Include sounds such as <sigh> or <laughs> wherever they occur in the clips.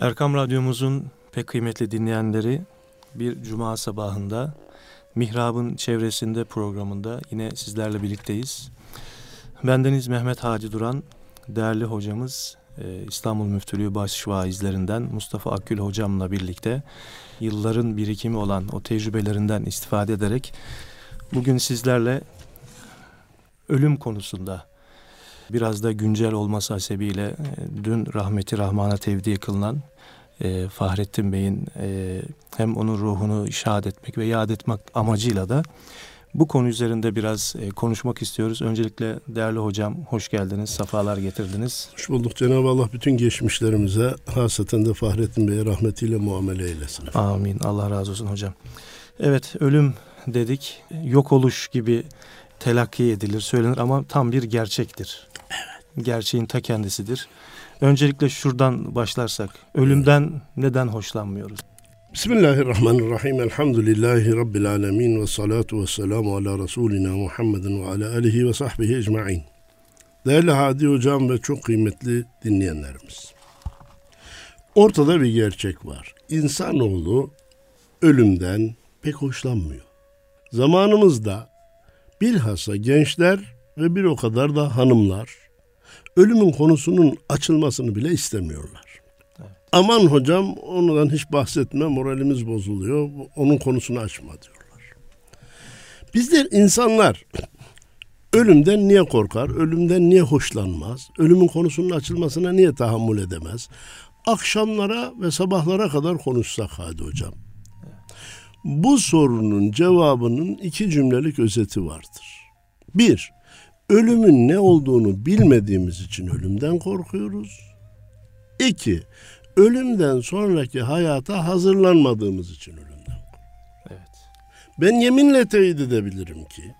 Erkam Radyomuzun pek kıymetli dinleyenleri bir cuma sabahında Mihrab'ın çevresinde programında yine sizlerle birlikteyiz. Bendeniz Mehmet Hacı Duran, değerli hocamız e, İstanbul Müftülüğü baş vaizlerinden Mustafa Akgül hocamla birlikte yılların birikimi olan o tecrübelerinden istifade ederek bugün sizlerle ölüm konusunda biraz da güncel olması hasebiyle e, dün rahmeti rahmana tevdi kılınan e, Fahrettin Bey'in e, hem onun ruhunu işaret etmek ve yad etmek amacıyla da bu konu üzerinde biraz e, konuşmak istiyoruz. Öncelikle değerli hocam hoş geldiniz, safalar getirdiniz. Hoş bulduk. Cenab-ı Allah bütün geçmişlerimize hasaten de Fahrettin Bey'e rahmetiyle muamele eylesin. Amin. Allah razı olsun hocam. Evet ölüm dedik. Yok oluş gibi telakki edilir, söylenir ama tam bir gerçektir. Gerçeğin ta kendisidir. Öncelikle şuradan başlarsak. Ölümden neden hoşlanmıyoruz? Bismillahirrahmanirrahim. Elhamdülillahi Rabbil alemin. Ve salatu ve selamu ala Resulina Muhammedin ve ala alihi ve sahbihi ecma'in. Değerli Hadi Hocam ve çok kıymetli dinleyenlerimiz. Ortada bir gerçek var. İnsanoğlu ölümden pek hoşlanmıyor. Zamanımızda bilhassa gençler ve bir o kadar da hanımlar ölümün konusunun açılmasını bile istemiyorlar. Aman hocam ondan hiç bahsetme moralimiz bozuluyor. Onun konusunu açma diyorlar. Bizler insanlar ölümden niye korkar? Ölümden niye hoşlanmaz? Ölümün konusunun açılmasına niye tahammül edemez? Akşamlara ve sabahlara kadar konuşsak hadi hocam. Bu sorunun cevabının iki cümlelik özeti vardır. Bir, ölümün ne olduğunu bilmediğimiz için ölümden korkuyoruz. İki, ölümden sonraki hayata hazırlanmadığımız için ölümden korkuyoruz. Evet. Ben yeminle teyit edebilirim ki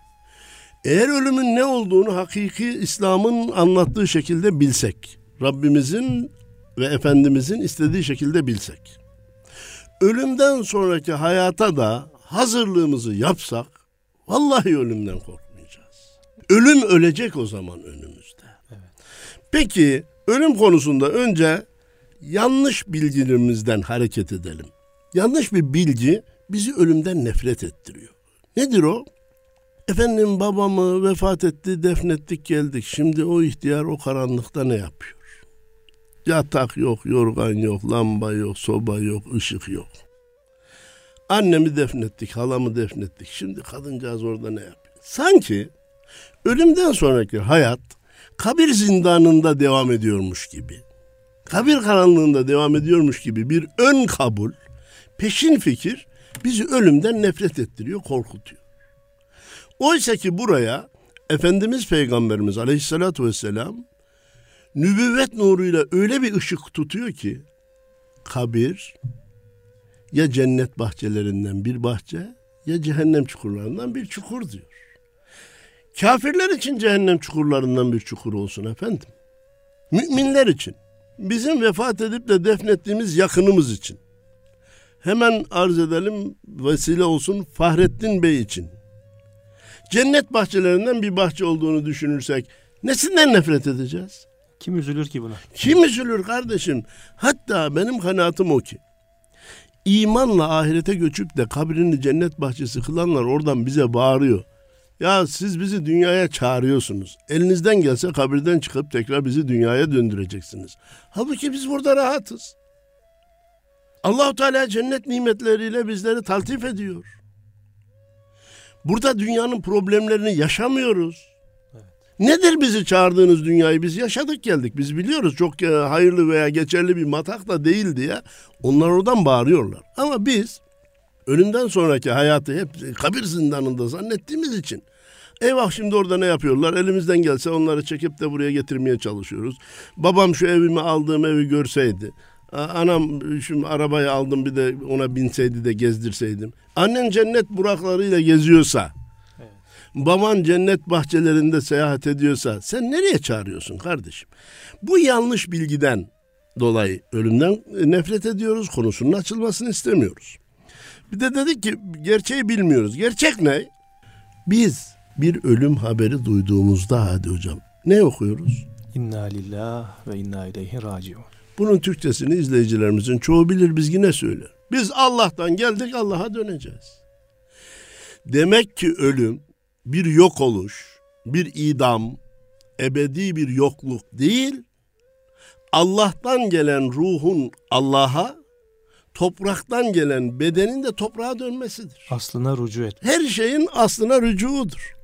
eğer ölümün ne olduğunu hakiki İslam'ın anlattığı şekilde bilsek, Rabbimizin ve Efendimizin istediği şekilde bilsek, ölümden sonraki hayata da hazırlığımızı yapsak, vallahi ölümden korkmayız. Ölüm ölecek o zaman önümüzde. Evet. Peki ölüm konusunda önce yanlış bilgilerimizden hareket edelim. Yanlış bir bilgi bizi ölümden nefret ettiriyor. Nedir o? Efendim babamı vefat etti, defnettik geldik. Şimdi o ihtiyar o karanlıkta ne yapıyor? Yatak yok, yorgan yok, lamba yok, soba yok, ışık yok. Annemi defnettik, halamı defnettik. Şimdi kadıncağız orada ne yapıyor? Sanki ölümden sonraki hayat kabir zindanında devam ediyormuş gibi, kabir karanlığında devam ediyormuş gibi bir ön kabul, peşin fikir bizi ölümden nefret ettiriyor, korkutuyor. Oysa ki buraya Efendimiz Peygamberimiz Aleyhisselatü Vesselam nübüvvet nuruyla öyle bir ışık tutuyor ki kabir ya cennet bahçelerinden bir bahçe ya cehennem çukurlarından bir çukur diyor. Kafirler için cehennem çukurlarından bir çukur olsun efendim. Müminler için, bizim vefat edip de defnettiğimiz yakınımız için. Hemen arz edelim vesile olsun Fahrettin Bey için. Cennet bahçelerinden bir bahçe olduğunu düşünürsek nesinden nefret edeceğiz? Kim üzülür ki buna? Kim üzülür kardeşim? Hatta benim kanaatim o ki imanla ahirete göçüp de kabrini cennet bahçesi kılanlar oradan bize bağırıyor. Ya siz bizi dünyaya çağırıyorsunuz. Elinizden gelse kabirden çıkıp tekrar bizi dünyaya döndüreceksiniz. Halbuki biz burada rahatız. Allahu Teala cennet nimetleriyle bizleri taltif ediyor. Burada dünyanın problemlerini yaşamıyoruz. Nedir bizi çağırdığınız dünyayı? Biz yaşadık geldik. Biz biliyoruz çok e, hayırlı veya geçerli bir matak da değil diye. Onlar oradan bağırıyorlar. Ama biz ölümden sonraki hayatı hep kabir zindanında zannettiğimiz için eyvah şimdi orada ne yapıyorlar elimizden gelse onları çekip de buraya getirmeye çalışıyoruz. Babam şu evimi aldığım evi görseydi anam şu arabayı aldım bir de ona binseydi de gezdirseydim. Annen cennet buraklarıyla geziyorsa baban cennet bahçelerinde seyahat ediyorsa sen nereye çağırıyorsun kardeşim? Bu yanlış bilgiden dolayı ölümden nefret ediyoruz. Konusunun açılmasını istemiyoruz. Bir de dedik ki gerçeği bilmiyoruz. Gerçek ne? Biz bir ölüm haberi duyduğumuzda hadi hocam ne okuyoruz? İnna lillah ve inna ileyhi raciun. Bunun Türkçesini izleyicilerimizin çoğu bilir biz yine söyler. Biz Allah'tan geldik Allah'a döneceğiz. Demek ki ölüm bir yok oluş, bir idam, ebedi bir yokluk değil, Allah'tan gelen ruhun Allah'a, topraktan gelen bedenin de toprağa dönmesidir. Aslına rücu et. Her şeyin aslına rücuudur.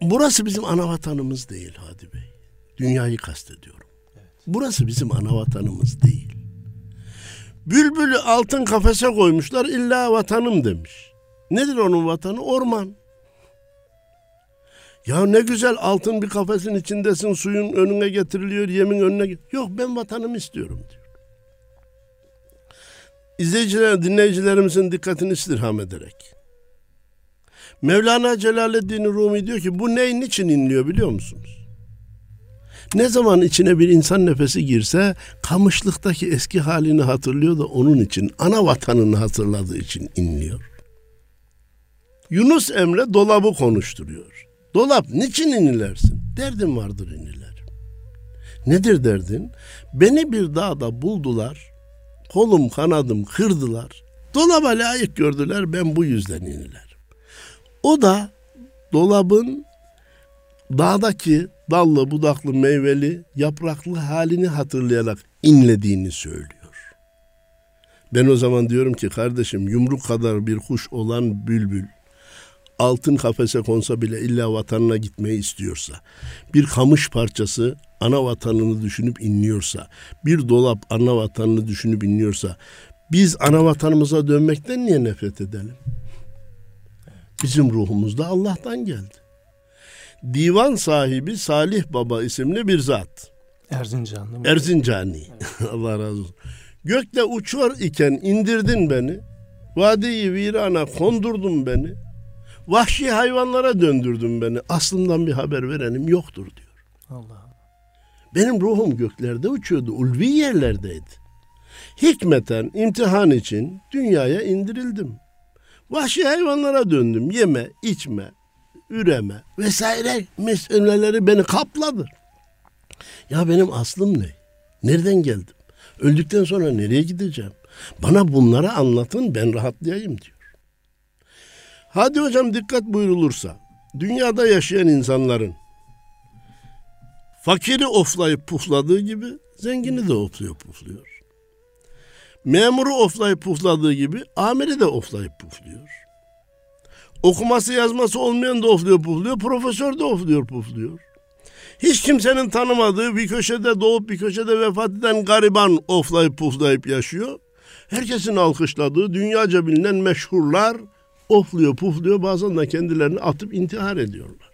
Burası bizim ana vatanımız değil Hadi Bey. Dünyayı kastediyorum. Burası bizim ana vatanımız değil. Bülbülü altın kafese koymuşlar illa vatanım demiş. Nedir onun vatanı? Orman. Ya ne güzel altın bir kafesin içindesin, suyun önüne getiriliyor, yemin önüne... Yok ben vatanımı istiyorum diyor. İzleyiciler, dinleyicilerimizin dikkatini istirham ederek. Mevlana Celaleddin Rumi diyor ki bu neyin için inliyor biliyor musunuz? Ne zaman içine bir insan nefesi girse kamışlıktaki eski halini hatırlıyor da onun için ana vatanını hatırladığı için inliyor. Yunus Emre dolabı konuşturuyor. Dolap niçin inilersin? Derdim vardır iniler. Nedir derdin? Beni bir dağda buldular. Kolum kanadım kırdılar. Dolaba layık gördüler ben bu yüzden inilerim. O da dolabın dağdaki dallı budaklı meyveli yapraklı halini hatırlayarak inlediğini söylüyor. Ben o zaman diyorum ki kardeşim yumruk kadar bir kuş olan bülbül altın kafese konsa bile illa vatanına gitmeyi istiyorsa, bir kamış parçası ana vatanını düşünüp inliyorsa, bir dolap ana vatanını düşünüp inliyorsa, biz ana vatanımıza dönmekten niye nefret edelim? Bizim ruhumuzda Allah'tan geldi. Divan sahibi Salih Baba isimli bir zat. Erzincanlı mı? Erzincani. <laughs> Allah razı olsun. Gökte uçuyor iken indirdin beni. Vadi-i virana kondurdun beni. Vahşi hayvanlara döndürdün beni. Aslından bir haber verenim yoktur diyor. Allah. Benim ruhum göklerde uçuyordu. Ulvi yerlerdeydi. Hikmeten imtihan için dünyaya indirildim. Vahşi hayvanlara döndüm. Yeme, içme, üreme vesaire meseleleri beni kapladı. Ya benim aslım ne? Nereden geldim? Öldükten sonra nereye gideceğim? Bana bunları anlatın ben rahatlayayım diyor. Hadi hocam dikkat buyurulursa dünyada yaşayan insanların fakiri oflayıp pufladığı gibi zengini de ofluyor pufluyor. Memuru oflayıp pufladığı gibi amiri de oflayıp pufluyor. Okuması yazması olmayan da ofluyor pufluyor, profesör de ofluyor pufluyor. Hiç kimsenin tanımadığı bir köşede doğup bir köşede vefat eden gariban oflayıp puflayıp yaşıyor. Herkesin alkışladığı dünyaca bilinen meşhurlar ofluyor pufluyor bazen de kendilerini atıp intihar ediyorlar.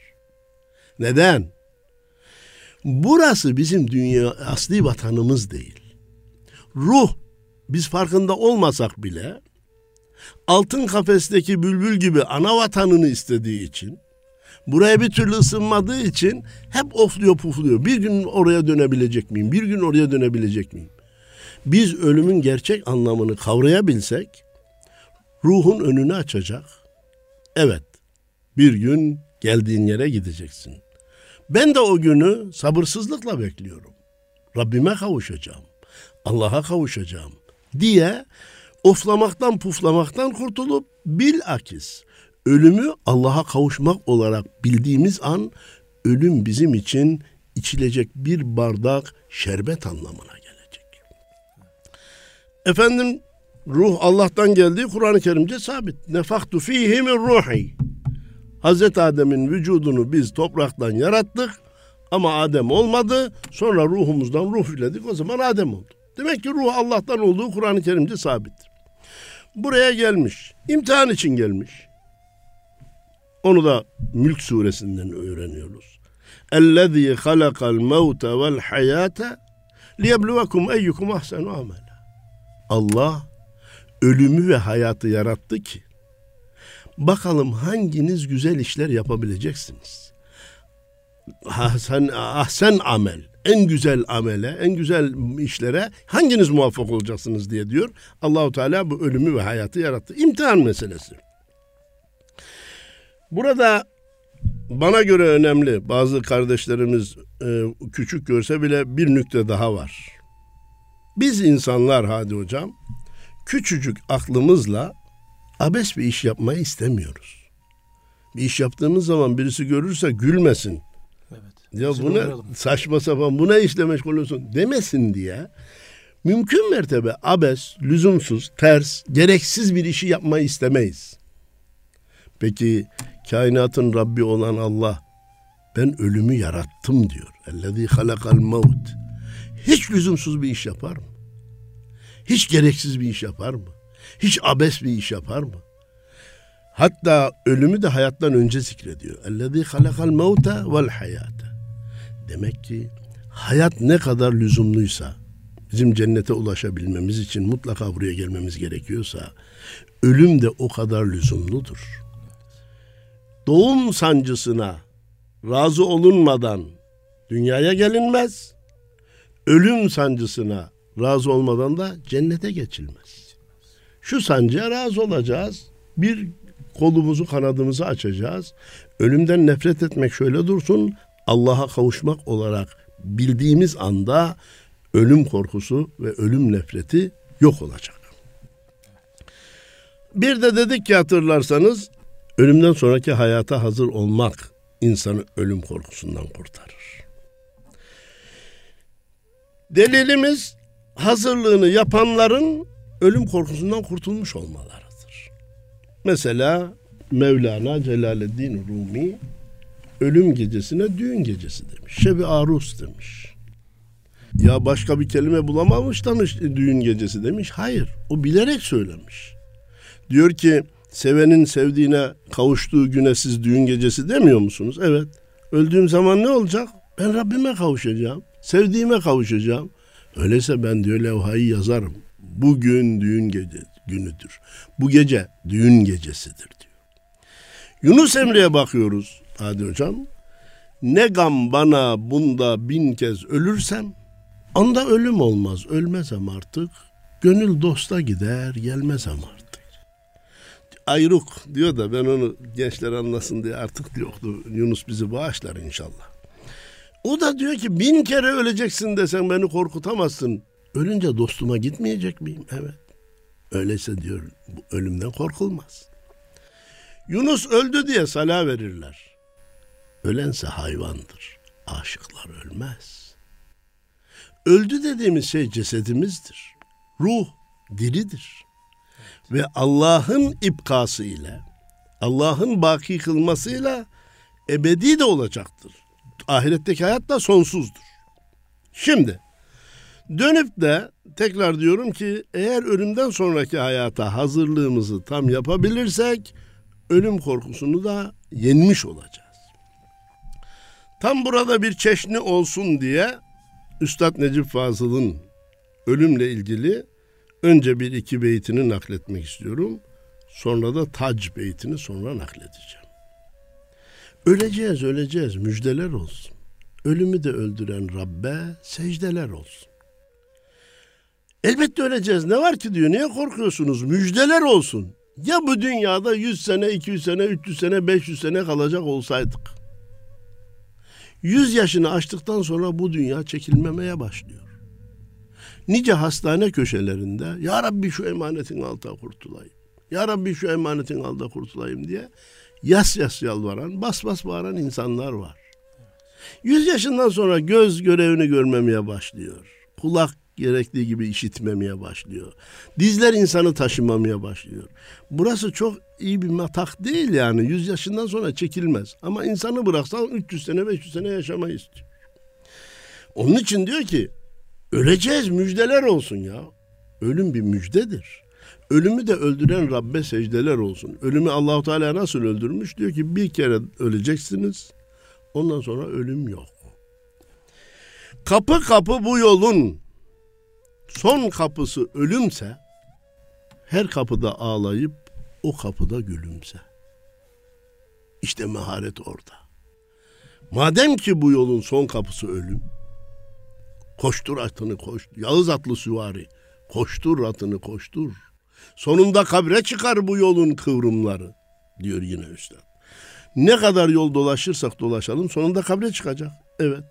Neden? Burası bizim dünya asli vatanımız değil. Ruh biz farkında olmasak bile altın kafesteki bülbül gibi ana vatanını istediği için buraya bir türlü ısınmadığı için hep ofluyor pufluyor. Bir gün oraya dönebilecek miyim? Bir gün oraya dönebilecek miyim? Biz ölümün gerçek anlamını kavrayabilsek ruhun önünü açacak. Evet, bir gün geldiğin yere gideceksin. Ben de o günü sabırsızlıkla bekliyorum. Rabbime kavuşacağım. Allah'a kavuşacağım diye oflamaktan puflamaktan kurtulup bilakis ölümü Allah'a kavuşmak olarak bildiğimiz an ölüm bizim için içilecek bir bardak şerbet anlamına gelecek. Efendim ruh Allah'tan geldiği Kur'an-ı Kerim'de sabit. Nefaktu fihi min ruhi. Hazreti Adem'in vücudunu biz topraktan yarattık ama Adem olmadı. Sonra ruhumuzdan ruh üfledik o zaman Adem oldu. Demek ki ruh Allah'tan olduğu Kur'an-ı Kerim'de sabittir. Buraya gelmiş. imtihan için gelmiş. Onu da Mülk suresinden öğreniyoruz. اَلَّذ۪ي خَلَقَ الْمَوْتَ وَالْحَيَاةَ لِيَبْلُوَكُمْ اَيُّكُمْ اَحْسَنُ عَمَلًا Allah ölümü ve hayatı yarattı ki bakalım hanginiz güzel işler yapabileceksiniz. Ahsen, ahsen amel, en güzel amele, en güzel işlere hanginiz muvaffak olacaksınız diye diyor. Allahu Teala bu ölümü ve hayatı yarattı. İmtihan meselesi. Burada bana göre önemli. Bazı kardeşlerimiz e, küçük görse bile bir nükte daha var. Biz insanlar hadi hocam küçücük aklımızla abes bir iş yapmayı istemiyoruz. Bir iş yaptığımız zaman birisi görürse gülmesin. Evet. Ya bu ne saçma sapan bu ne işle meşgul oluyorsun demesin diye mümkün mertebe abes, lüzumsuz, ters, gereksiz bir işi yapmayı istemeyiz. Peki kainatın Rabbi olan Allah ben ölümü yarattım diyor. Ellezî halakal mevt. Hiç lüzumsuz bir iş yapar mı? Hiç gereksiz bir iş yapar mı? Hiç abes bir iş yapar mı? Hatta ölümü de hayattan önce zikrediyor. Ellezî halakal mevte vel hayate. Demek ki hayat ne kadar lüzumluysa, bizim cennete ulaşabilmemiz için mutlaka buraya gelmemiz gerekiyorsa, ölüm de o kadar lüzumludur. Doğum sancısına razı olunmadan dünyaya gelinmez. Ölüm sancısına razı olmadan da cennete geçilmez. Şu sancıya razı olacağız. Bir kolumuzu kanadımızı açacağız. Ölümden nefret etmek şöyle dursun. Allah'a kavuşmak olarak bildiğimiz anda ölüm korkusu ve ölüm nefreti yok olacak. Bir de dedik ki hatırlarsanız ölümden sonraki hayata hazır olmak insanı ölüm korkusundan kurtarır. Delilimiz hazırlığını yapanların ölüm korkusundan kurtulmuş olmalarıdır. Mesela Mevlana Celaleddin Rumi ölüm gecesine düğün gecesi demiş. Şebi arus demiş. Ya başka bir kelime bulamamış da düğün gecesi demiş. Hayır o bilerek söylemiş. Diyor ki sevenin sevdiğine kavuştuğu güne siz düğün gecesi demiyor musunuz? Evet. Öldüğüm zaman ne olacak? Ben Rabbime kavuşacağım. Sevdiğime kavuşacağım. Öyleyse ben diyor levhayı yazarım. Bugün düğün gece günüdür. Bu gece düğün gecesidir diyor. Yunus Emre'ye bakıyoruz hadi hocam. Ne gam bana bunda bin kez ölürsem anda ölüm olmaz ölmezem artık. Gönül dosta gider gelmezem artık ayruk diyor da ben onu gençler anlasın diye artık yoktu. Yunus bizi bağışlar inşallah. O da diyor ki bin kere öleceksin desen beni korkutamazsın. Ölünce dostuma gitmeyecek miyim? Evet. Öyleyse diyor ölümden korkulmaz. Yunus öldü diye sala verirler. Ölense hayvandır. Aşıklar ölmez. Öldü dediğimiz şey cesedimizdir. Ruh diridir ve Allah'ın ipkası ile Allah'ın baki kılmasıyla ebedi de olacaktır. Ahiretteki hayat da sonsuzdur. Şimdi dönüp de tekrar diyorum ki eğer ölümden sonraki hayata hazırlığımızı tam yapabilirsek ölüm korkusunu da yenmiş olacağız. Tam burada bir çeşni olsun diye Üstad Necip Fazıl'ın ölümle ilgili Önce bir iki beytini nakletmek istiyorum. Sonra da tac beytini sonra nakledeceğim. Öleceğiz, öleceğiz. Müjdeler olsun. Ölümü de öldüren Rabbe secdeler olsun. Elbette öleceğiz. Ne var ki diyor. Niye korkuyorsunuz? Müjdeler olsun. Ya bu dünyada 100 sene, 200 sene, 300 sene, 500 sene kalacak olsaydık. 100 yaşını aştıktan sonra bu dünya çekilmemeye başlıyor nice hastane köşelerinde Ya Rabbi şu emanetin altına kurtulayım. Ya Rabbi şu emanetin altına kurtulayım diye yas yas yalvaran, bas bas bağıran insanlar var. Yüz yaşından sonra göz görevini görmemeye başlıyor. Kulak gerektiği gibi işitmemeye başlıyor. Dizler insanı taşımamaya başlıyor. Burası çok iyi bir matak değil yani. Yüz yaşından sonra çekilmez. Ama insanı bıraksan 300 sene 500 sene yaşamayı istiyor. Onun için diyor ki Öleceğiz müjdeler olsun ya. Ölüm bir müjdedir. Ölümü de öldüren Rabbe secdeler olsun. Ölümü Allahu Teala nasıl öldürmüş? Diyor ki bir kere öleceksiniz. Ondan sonra ölüm yok. Kapı kapı bu yolun son kapısı ölümse her kapıda ağlayıp o kapıda gülümse. İşte meharet orada. Madem ki bu yolun son kapısı ölüm, Koştur atını koş. Yağız atlı süvari. Koştur atını koştur. Sonunda kabre çıkar bu yolun kıvrımları diyor yine üstad. Ne kadar yol dolaşırsak dolaşalım sonunda kabre çıkacak. Evet.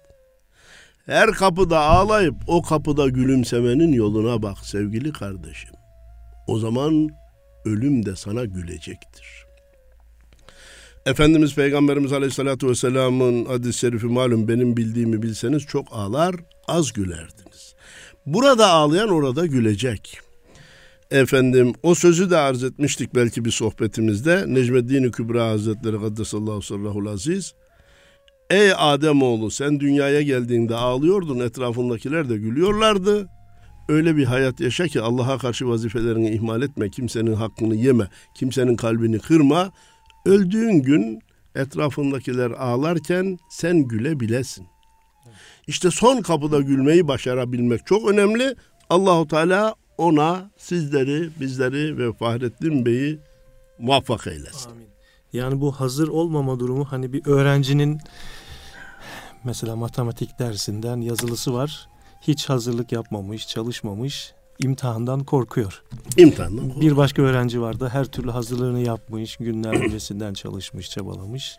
Her kapıda ağlayıp o kapıda gülümsemenin yoluna bak sevgili kardeşim. O zaman ölüm de sana gülecektir. Efendimiz Peygamberimiz Aleyhisselatü Vesselam'ın hadis-i şerifi malum benim bildiğimi bilseniz çok ağlar, az gülerdiniz. Burada ağlayan orada gülecek. Efendim o sözü de arz etmiştik belki bir sohbetimizde. Necmeddin Kübra Hazretleri Kaddesallahu sallahu aziz. Ey Ademoğlu sen dünyaya geldiğinde ağlıyordun etrafındakiler de gülüyorlardı. Öyle bir hayat yaşa ki Allah'a karşı vazifelerini ihmal etme, kimsenin hakkını yeme, kimsenin kalbini kırma. Öldüğün gün etrafındakiler ağlarken sen gülebilesin. İşte son kapıda gülmeyi başarabilmek çok önemli. Allahu Teala ona sizleri, bizleri ve Fahrettin Bey'i muvaffak eylesin. Amin. Yani bu hazır olmama durumu hani bir öğrencinin mesela matematik dersinden yazılısı var. Hiç hazırlık yapmamış, çalışmamış, imtihandan korkuyor. İmtihandan korkuyor. Bir başka öğrenci vardı. Her türlü hazırlığını yapmış, günler öncesinden çalışmış, çabalamış.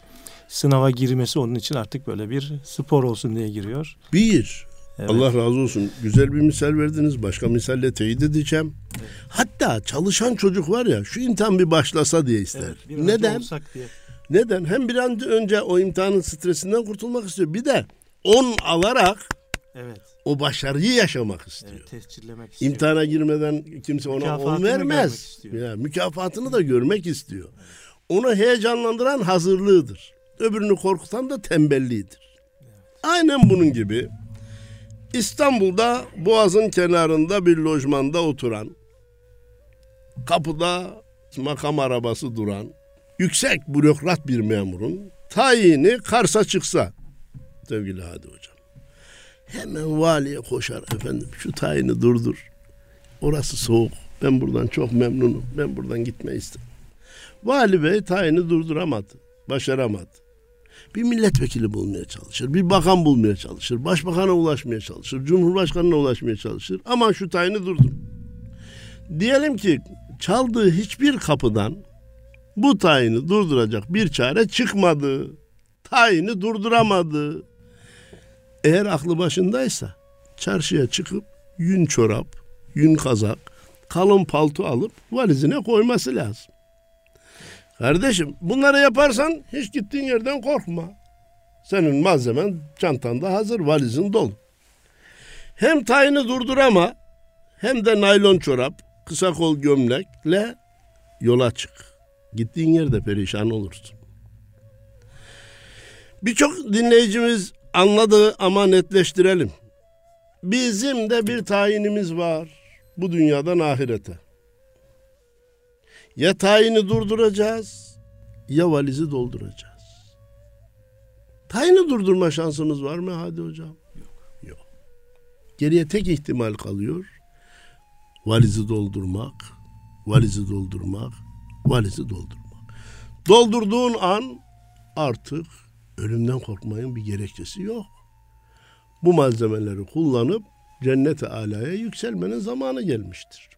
Sınava girmesi onun için artık böyle bir spor olsun diye giriyor. Bir, Evet. Allah razı olsun. Güzel bir misal verdiniz. Başka misalle teyit edeceğim. Evet. Hatta çalışan çocuk var ya şu imtihan bir başlasa diye ister. Evet, Neden? Diye. Neden? Hem bir an önce o imtihanın stresinden kurtulmak istiyor. Bir de on alarak evet. o başarıyı yaşamak istiyor. Evet, tescillemek istiyor. İmtihana girmeden kimse ona on vermez. Ya, mükafatını da görmek istiyor. Onu heyecanlandıran hazırlığıdır. Öbürünü korkutan da tembelliğidir. Evet. Aynen bunun gibi İstanbul'da Boğaz'ın kenarında bir lojmanda oturan, kapıda makam arabası duran, yüksek bürokrat bir memurun tayini Kars'a çıksa, sevgili Hadi Hocam, hemen valiye koşar efendim şu tayini durdur. Orası soğuk. Ben buradan çok memnunum. Ben buradan gitmeyi istedim. Vali Bey tayini durduramadı. Başaramadı bir milletvekili bulmaya çalışır, bir bakan bulmaya çalışır, başbakana ulaşmaya çalışır, cumhurbaşkanına ulaşmaya çalışır. Ama şu tayini durdum. Diyelim ki çaldığı hiçbir kapıdan bu tayini durduracak bir çare çıkmadı. Tayini durduramadı. Eğer aklı başındaysa çarşıya çıkıp yün çorap, yün kazak, kalın palto alıp valizine koyması lazım. Kardeşim bunları yaparsan hiç gittiğin yerden korkma. Senin malzemen çantanda hazır, valizin dolu. Hem tayini durdurama hem de naylon çorap, kısa kol gömlekle yola çık. Gittiğin yerde perişan olursun. Birçok dinleyicimiz anladı ama netleştirelim. Bizim de bir tayinimiz var bu dünyadan ahirete. Ya tayini durduracağız ya valizi dolduracağız. Tayini durdurma şansımız var mı hadi hocam? Yok. Yok. Geriye tek ihtimal kalıyor. Valizi doldurmak, valizi doldurmak, valizi doldurmak. Doldurduğun an artık ölümden korkmayın bir gerekçesi yok. Bu malzemeleri kullanıp cennet-i alaya yükselmenin zamanı gelmiştir.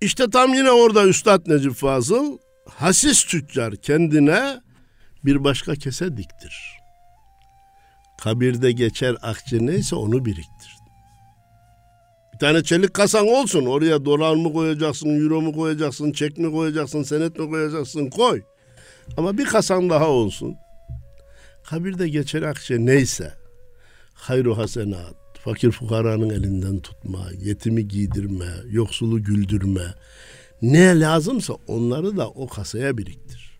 İşte tam yine orada Üstad Necip Fazıl hasis tüccar kendine bir başka kese diktir. Kabirde geçer akçe neyse onu biriktir. Bir tane çelik kasan olsun. Oraya dolar mı koyacaksın, euro mu koyacaksın, çek mi koyacaksın, senet mi koyacaksın koy. Ama bir kasan daha olsun. Kabirde geçer akçe neyse hayru hasenat, fakir fukaranın elinden tutma, yetimi giydirme, yoksulu güldürme, ne lazımsa onları da o kasaya biriktir.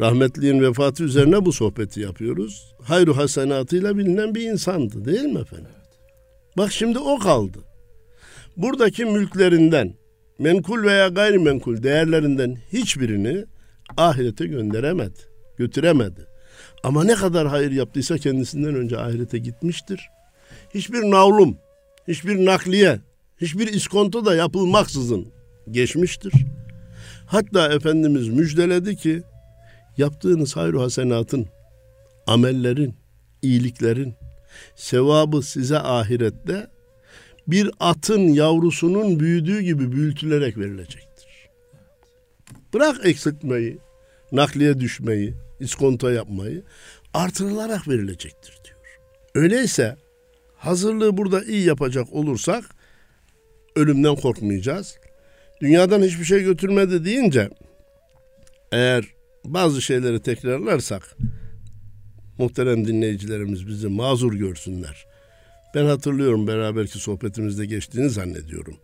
Rahmetliğin vefatı üzerine bu sohbeti yapıyoruz. Hayru hasenatıyla bilinen bir insandı değil mi efendim? Bak şimdi o kaldı. Buradaki mülklerinden, menkul veya gayrimenkul değerlerinden hiçbirini ahirete gönderemedi, götüremedi. Ama ne kadar hayır yaptıysa kendisinden önce ahirete gitmiştir hiçbir navlum, hiçbir nakliye, hiçbir iskonto da yapılmaksızın geçmiştir. Hatta Efendimiz müjdeledi ki yaptığınız hayru hasenatın, amellerin, iyiliklerin sevabı size ahirette bir atın yavrusunun büyüdüğü gibi büyütülerek verilecektir. Bırak eksiltmeyi, nakliye düşmeyi, iskonto yapmayı artırılarak verilecektir diyor. Öyleyse hazırlığı burada iyi yapacak olursak ölümden korkmayacağız. Dünyadan hiçbir şey götürmedi deyince eğer bazı şeyleri tekrarlarsak muhterem dinleyicilerimiz bizi mazur görsünler. Ben hatırlıyorum beraberki sohbetimizde geçtiğini zannediyorum.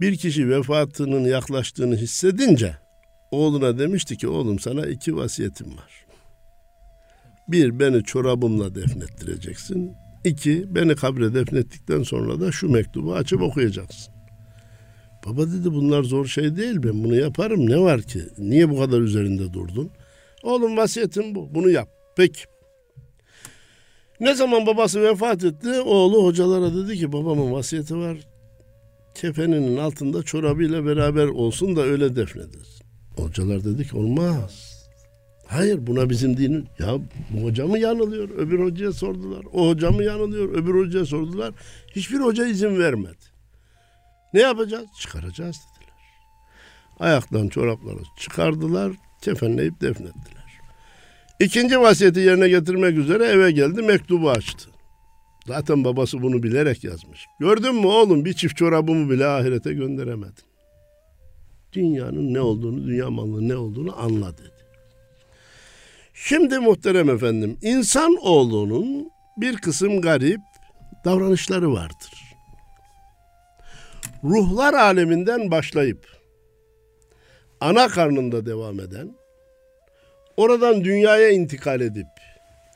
Bir kişi vefatının yaklaştığını hissedince oğluna demişti ki oğlum sana iki vasiyetim var. Bir beni çorabımla defnettireceksin. İki beni kabre defnettikten sonra da şu mektubu açıp okuyacaksın. Baba dedi bunlar zor şey değil ben bunu yaparım ne var ki? Niye bu kadar üzerinde durdun? Oğlum vasiyetim bu bunu yap. Peki. Ne zaman babası vefat etti oğlu hocalara dedi ki babamın vasiyeti var. Kefeninin altında çorabıyla beraber olsun da öyle defnedilsin. Hocalar dedi ki olmaz. Hayır buna bizim dinin ya bu hoca mı yanılıyor? Öbür hocaya sordular. O hoca mı yanılıyor? Öbür hocaya sordular. Hiçbir hoca izin vermedi. Ne yapacağız? Çıkaracağız dediler. Ayaktan çorapları çıkardılar, kefenleyip defnettiler. İkinci vasiyeti yerine getirmek üzere eve geldi, mektubu açtı. Zaten babası bunu bilerek yazmış. Gördün mü oğlum bir çift çorabımı bile ahirete gönderemedin. Dünyanın ne olduğunu, dünya malının ne olduğunu anla dedi. Şimdi muhterem efendim, insan oğlunun bir kısım garip davranışları vardır ruhlar aleminden başlayıp ana karnında devam eden, oradan dünyaya intikal edip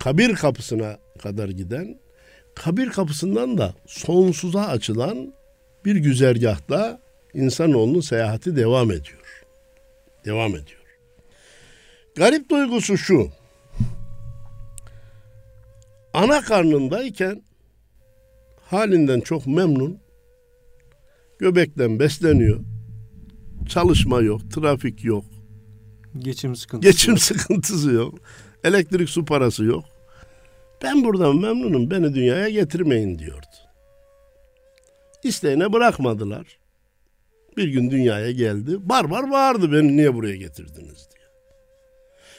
kabir kapısına kadar giden, kabir kapısından da sonsuza açılan bir güzergahta insanoğlunun seyahati devam ediyor. Devam ediyor. Garip duygusu şu. Ana karnındayken halinden çok memnun, Göbekten besleniyor. Çalışma yok, trafik yok. Geçim sıkıntısı Geçim yok. sıkıntısı yok. Elektrik su parası yok. Ben buradan memnunum. Beni dünyaya getirmeyin diyordu. İsteğine bırakmadılar. Bir gün dünyaya geldi. Barbar bağırdı beni niye buraya getirdiniz diye.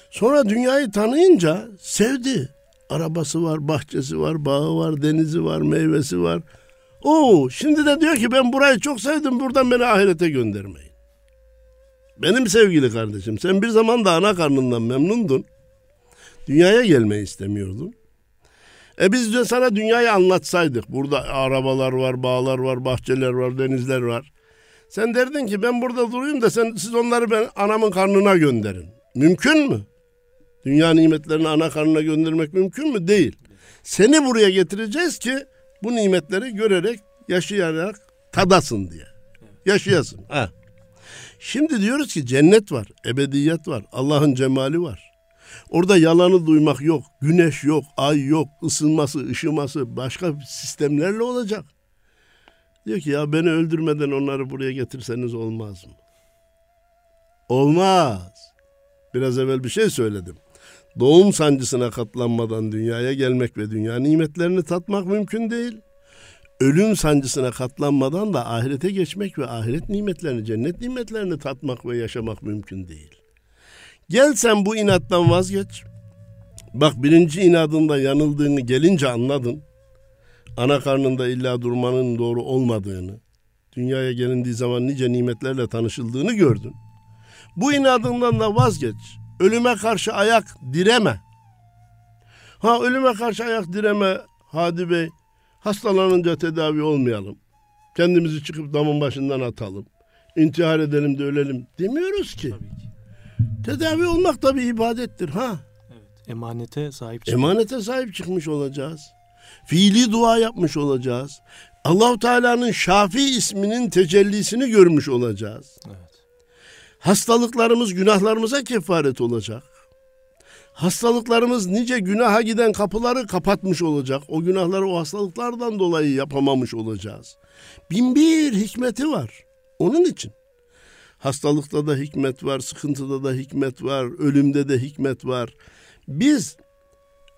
Sonra dünyayı tanıyınca sevdi. Arabası var, bahçesi var, bağı var, denizi var, meyvesi var. Oo, şimdi de diyor ki ben burayı çok sevdim buradan beni ahirete göndermeyin. Benim sevgili kardeşim sen bir zaman da ana karnından memnundun. Dünyaya gelmeyi istemiyordun. E biz de sana dünyayı anlatsaydık. Burada arabalar var, bağlar var, bahçeler var, denizler var. Sen derdin ki ben burada durayım da sen siz onları ben anamın karnına gönderin. Mümkün mü? Dünya nimetlerini ana karnına göndermek mümkün mü? Değil. Seni buraya getireceğiz ki bu nimetleri görerek, yaşayarak tadasın diye. Yaşayasın. Ha. Şimdi diyoruz ki cennet var, ebediyet var, Allah'ın cemali var. Orada yalanı duymak yok, güneş yok, ay yok, ısınması, ışıması başka sistemlerle olacak. Diyor ki ya beni öldürmeden onları buraya getirseniz olmaz mı? Olmaz. Biraz evvel bir şey söyledim doğum sancısına katlanmadan dünyaya gelmek ve dünya nimetlerini tatmak mümkün değil. Ölüm sancısına katlanmadan da ahirete geçmek ve ahiret nimetlerini, cennet nimetlerini tatmak ve yaşamak mümkün değil. Gel sen bu inattan vazgeç. Bak birinci inadında yanıldığını gelince anladın. Ana karnında illa durmanın doğru olmadığını, dünyaya gelindiği zaman nice nimetlerle tanışıldığını gördün. Bu inadından da vazgeç. Ölüme karşı ayak direme. Ha ölüme karşı ayak direme Hadi Bey. Hastalanınca tedavi olmayalım. Kendimizi çıkıp damın başından atalım. İntihar edelim de ölelim demiyoruz ki. Tabii ki. Tedavi olmak da bir ibadettir ha. Evet, emanete sahip çıkmış. Emanete sahip çıkmış olacağız. Fiili dua yapmış olacağız. Allahu Teala'nın Şafi isminin tecellisini görmüş olacağız. Evet. Hastalıklarımız günahlarımıza kefaret olacak. Hastalıklarımız nice günaha giden kapıları kapatmış olacak. O günahları o hastalıklardan dolayı yapamamış olacağız. Bin bir hikmeti var. Onun için. Hastalıkta da hikmet var, sıkıntıda da hikmet var, ölümde de hikmet var. Biz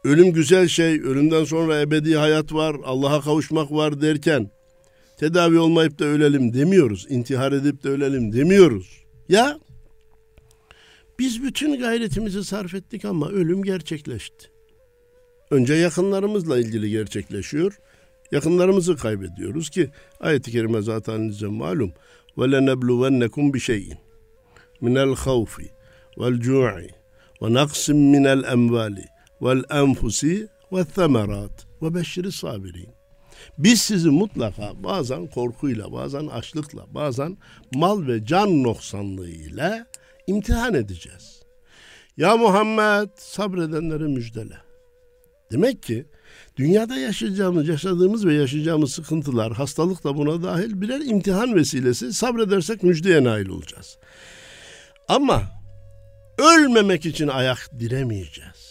ölüm güzel şey, ölümden sonra ebedi hayat var, Allah'a kavuşmak var derken tedavi olmayıp da ölelim demiyoruz. İntihar edip de ölelim demiyoruz. Ya biz bütün gayretimizi sarf ettik ama ölüm gerçekleşti. Önce yakınlarımızla ilgili gerçekleşiyor. Yakınlarımızı kaybediyoruz ki ayet-i kerime zaten size malum. Ve lenebluvennekum bi şeyin minel havfi vel cu'i ve naqsim minel emvali vel enfusi ve themerat ve beşşiri sabirin. Biz sizi mutlaka bazen korkuyla, bazen açlıkla, bazen mal ve can noksanlığıyla imtihan edeceğiz. Ya Muhammed sabredenleri müjdele. Demek ki dünyada yaşayacağımız, yaşadığımız ve yaşayacağımız sıkıntılar, hastalık da buna dahil birer imtihan vesilesi. Sabredersek müjdeye nail olacağız. Ama ölmemek için ayak diremeyeceğiz.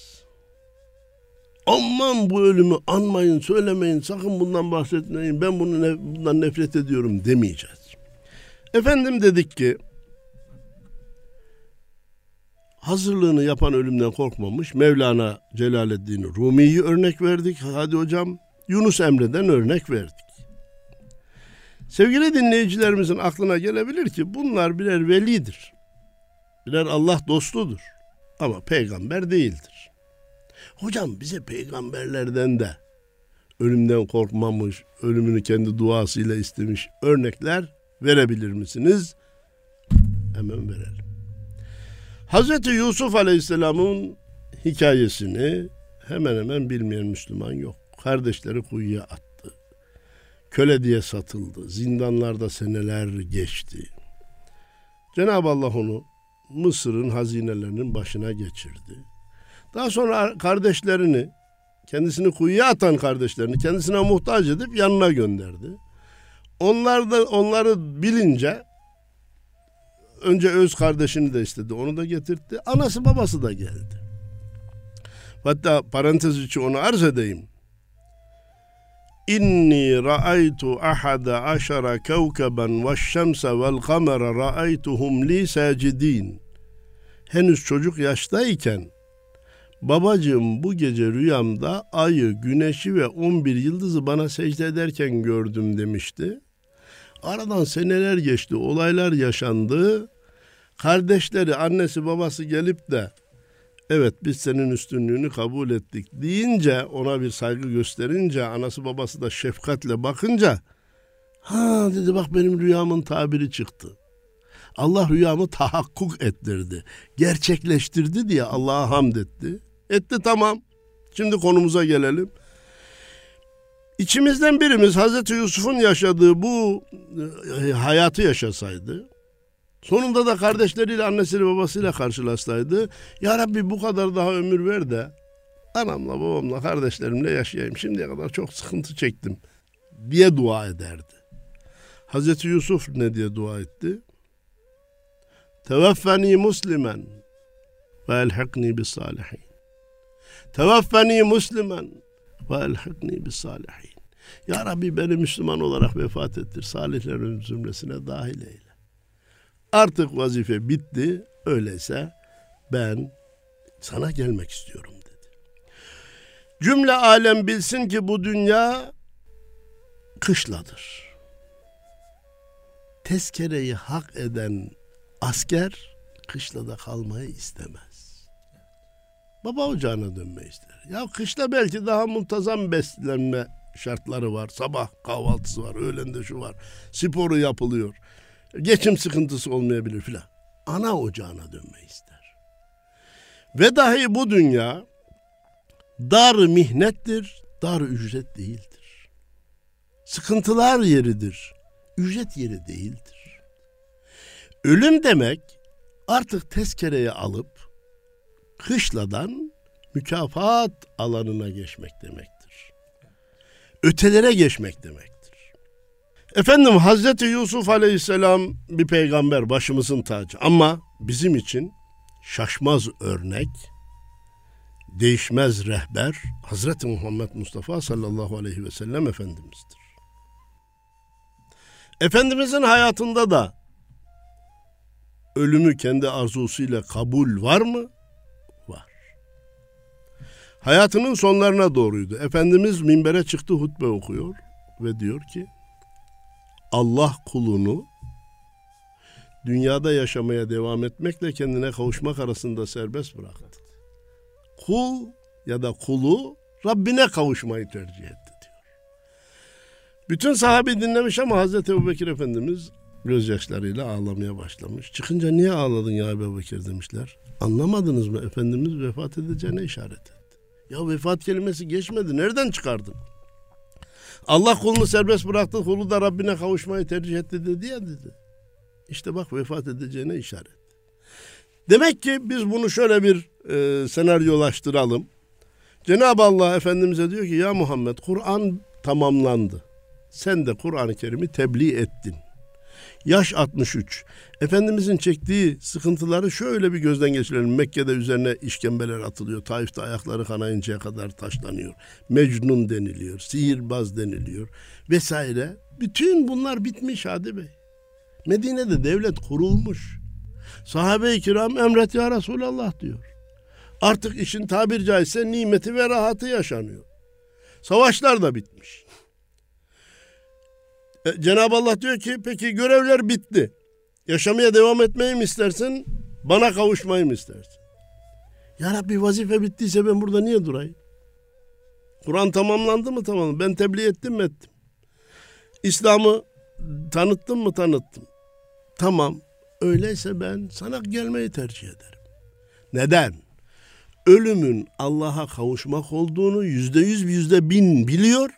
Aman bu ölümü anmayın, söylemeyin, sakın bundan bahsetmeyin, ben bunu ne, bundan nefret ediyorum demeyeceğiz. Efendim dedik ki, hazırlığını yapan ölümden korkmamış Mevlana Celaleddin Rumi'yi örnek verdik. Hadi hocam Yunus Emre'den örnek verdik. Sevgili dinleyicilerimizin aklına gelebilir ki bunlar birer velidir. Birer Allah dostudur. Ama peygamber değildir. Hocam bize peygamberlerden de ölümden korkmamış, ölümünü kendi duasıyla istemiş örnekler verebilir misiniz? Hemen verelim. Hazreti Yusuf Aleyhisselam'ın hikayesini hemen hemen bilmeyen Müslüman yok. Kardeşleri kuyuya attı. Köle diye satıldı. Zindanlarda seneler geçti. Cenab-ı Allah onu Mısır'ın hazinelerinin başına geçirdi. Daha sonra kardeşlerini, kendisini kuyuya atan kardeşlerini kendisine muhtaç edip yanına gönderdi. Onlar da onları bilince önce öz kardeşini de istedi. Onu da getirtti. Anası babası da geldi. Hatta parantez içi onu arz edeyim. İnni ra'aytu ahada aşara kevkeben ve şemse vel kamera ra'aytuhum li sacidin. Henüz çocuk yaştayken babacığım bu gece rüyamda ayı, güneşi ve 11 yıldızı bana secde ederken gördüm demişti. Aradan seneler geçti, olaylar yaşandı. Kardeşleri, annesi, babası gelip de evet biz senin üstünlüğünü kabul ettik deyince ona bir saygı gösterince anası babası da şefkatle bakınca ha dedi bak benim rüyamın tabiri çıktı. Allah rüyamı tahakkuk ettirdi. Gerçekleştirdi diye Allah'a hamd etti. Etti tamam. Şimdi konumuza gelelim. İçimizden birimiz Hazreti Yusuf'un yaşadığı bu e, hayatı yaşasaydı, sonunda da kardeşleriyle, annesiyle, babasıyla karşılaşsaydı, Ya Rabbi bu kadar daha ömür ver de anamla, babamla, kardeşlerimle yaşayayım. Şimdiye kadar çok sıkıntı çektim diye dua ederdi. Hazreti Yusuf ne diye dua etti? Teveffeni muslimen ve elhikni bis salihin. Teveffeni muslimen ve elhikni bis salihin. Ya Rabbi beni Müslüman olarak vefat ettir. Salihlerin zümresine dahil eyle. Artık vazife bitti. Öyleyse ben sana gelmek istiyorum dedi. Cümle alem bilsin ki bu dünya kışladır. Tezkereyi hak eden asker kışlada kalmayı istemez. Baba ocağına dönmeyi ister. Ya kışla belki daha muntazam beslenme şartları var. Sabah kahvaltısı var, öğlende şu var. Sporu yapılıyor. Geçim sıkıntısı olmayabilir filan. Ana ocağına dönmeyi ister. Ve dahi bu dünya dar mihnettir, dar ücret değildir. Sıkıntılar yeridir, ücret yeri değildir. Ölüm demek artık tezkereye alıp kışladan mükafat alanına geçmek demektir. Ötelere geçmek demektir. Efendim Hazreti Yusuf Aleyhisselam bir peygamber başımızın tacı ama bizim için şaşmaz örnek, değişmez rehber Hazreti Muhammed Mustafa sallallahu aleyhi ve sellem Efendimiz'dir. Efendimizin hayatında da ölümü kendi arzusuyla kabul var mı? Hayatının sonlarına doğruydu. Efendimiz minbere çıktı hutbe okuyor ve diyor ki Allah kulunu dünyada yaşamaya devam etmekle kendine kavuşmak arasında serbest bıraktı. Kul ya da kulu Rabbine kavuşmayı tercih etti diyor. Bütün sahabe dinlemiş ama Hazreti Ebu Bekir Efendimiz gözyaşlarıyla ağlamaya başlamış. Çıkınca niye ağladın ya Ebu Bekir demişler. Anlamadınız mı? Efendimiz vefat edeceğine işaret etti. Ya vefat kelimesi geçmedi. Nereden çıkardın? Allah kulunu serbest bıraktı. Kulu da Rabbine kavuşmayı tercih etti dedi ya dedi. İşte bak vefat edeceğine işaret. Demek ki biz bunu şöyle bir e, senaryolaştıralım. Cenab-ı Allah Efendimiz'e diyor ki ya Muhammed Kur'an tamamlandı. Sen de Kur'an-ı Kerim'i tebliğ ettin. Yaş 63. Efendimizin çektiği sıkıntıları şöyle bir gözden geçirelim. Mekke'de üzerine işkembeler atılıyor. Taif'te ayakları kanayıncaya kadar taşlanıyor. Mecnun deniliyor. Sihirbaz deniliyor. Vesaire. Bütün bunlar bitmiş Hadi Bey. Medine'de devlet kurulmuş. Sahabe-i kiram emret ya Resulallah diyor. Artık işin tabir caizse nimeti ve rahatı yaşanıyor. Savaşlar da bitmiş. E, Cenab-ı Allah diyor ki peki görevler bitti. Yaşamaya devam etmeyi mi istersin? Bana kavuşmayı mı istersin? Ya Rabbi vazife bittiyse ben burada niye durayım? Kur'an tamamlandı mı tamam. Ben tebliğ ettim mi ettim. İslam'ı tanıttım mı tanıttım. Tamam. Öyleyse ben sana gelmeyi tercih ederim. Neden? Ölümün Allah'a kavuşmak olduğunu yüzde yüz yüzde bin biliyor.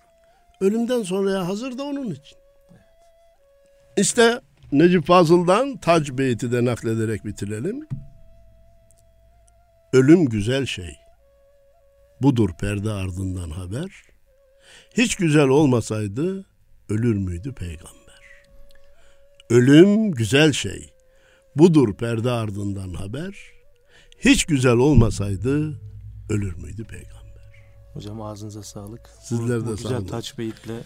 Ölümden sonraya hazır da onun için. İşte Necip Fazıl'dan Tac Beyti de naklederek bitirelim. Ölüm güzel şey. Budur perde ardından haber. Hiç güzel olmasaydı ölür müydü peygamber? Ölüm güzel şey. Budur perde ardından haber. Hiç güzel olmasaydı ölür müydü peygamber? Hocam ağzınıza sağlık. Sizler de sağ güzel olun. taç beyitle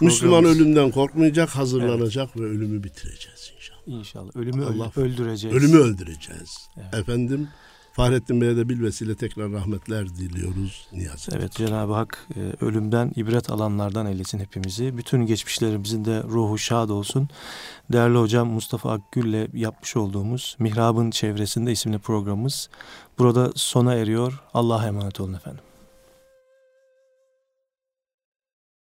Müslüman ölümden korkmayacak, hazırlanacak ve ölümü bitireceğiz inşallah. İnşallah. Ölümü öl- Allah- öldüreceğiz. Ölümü öldüreceğiz. Evet. Efendim Fahrettin Bey'e de bilvesile tekrar rahmetler diliyoruz. Niyaz Evet Cenab-ı Hak e, ölümden ibret alanlardan eylesin hepimizi. Bütün geçmişlerimizin de ruhu şad olsun. Değerli hocam Mustafa Akgül'le yapmış olduğumuz Mihrab'ın Çevresinde isimli programımız burada sona eriyor. Allah'a emanet olun efendim.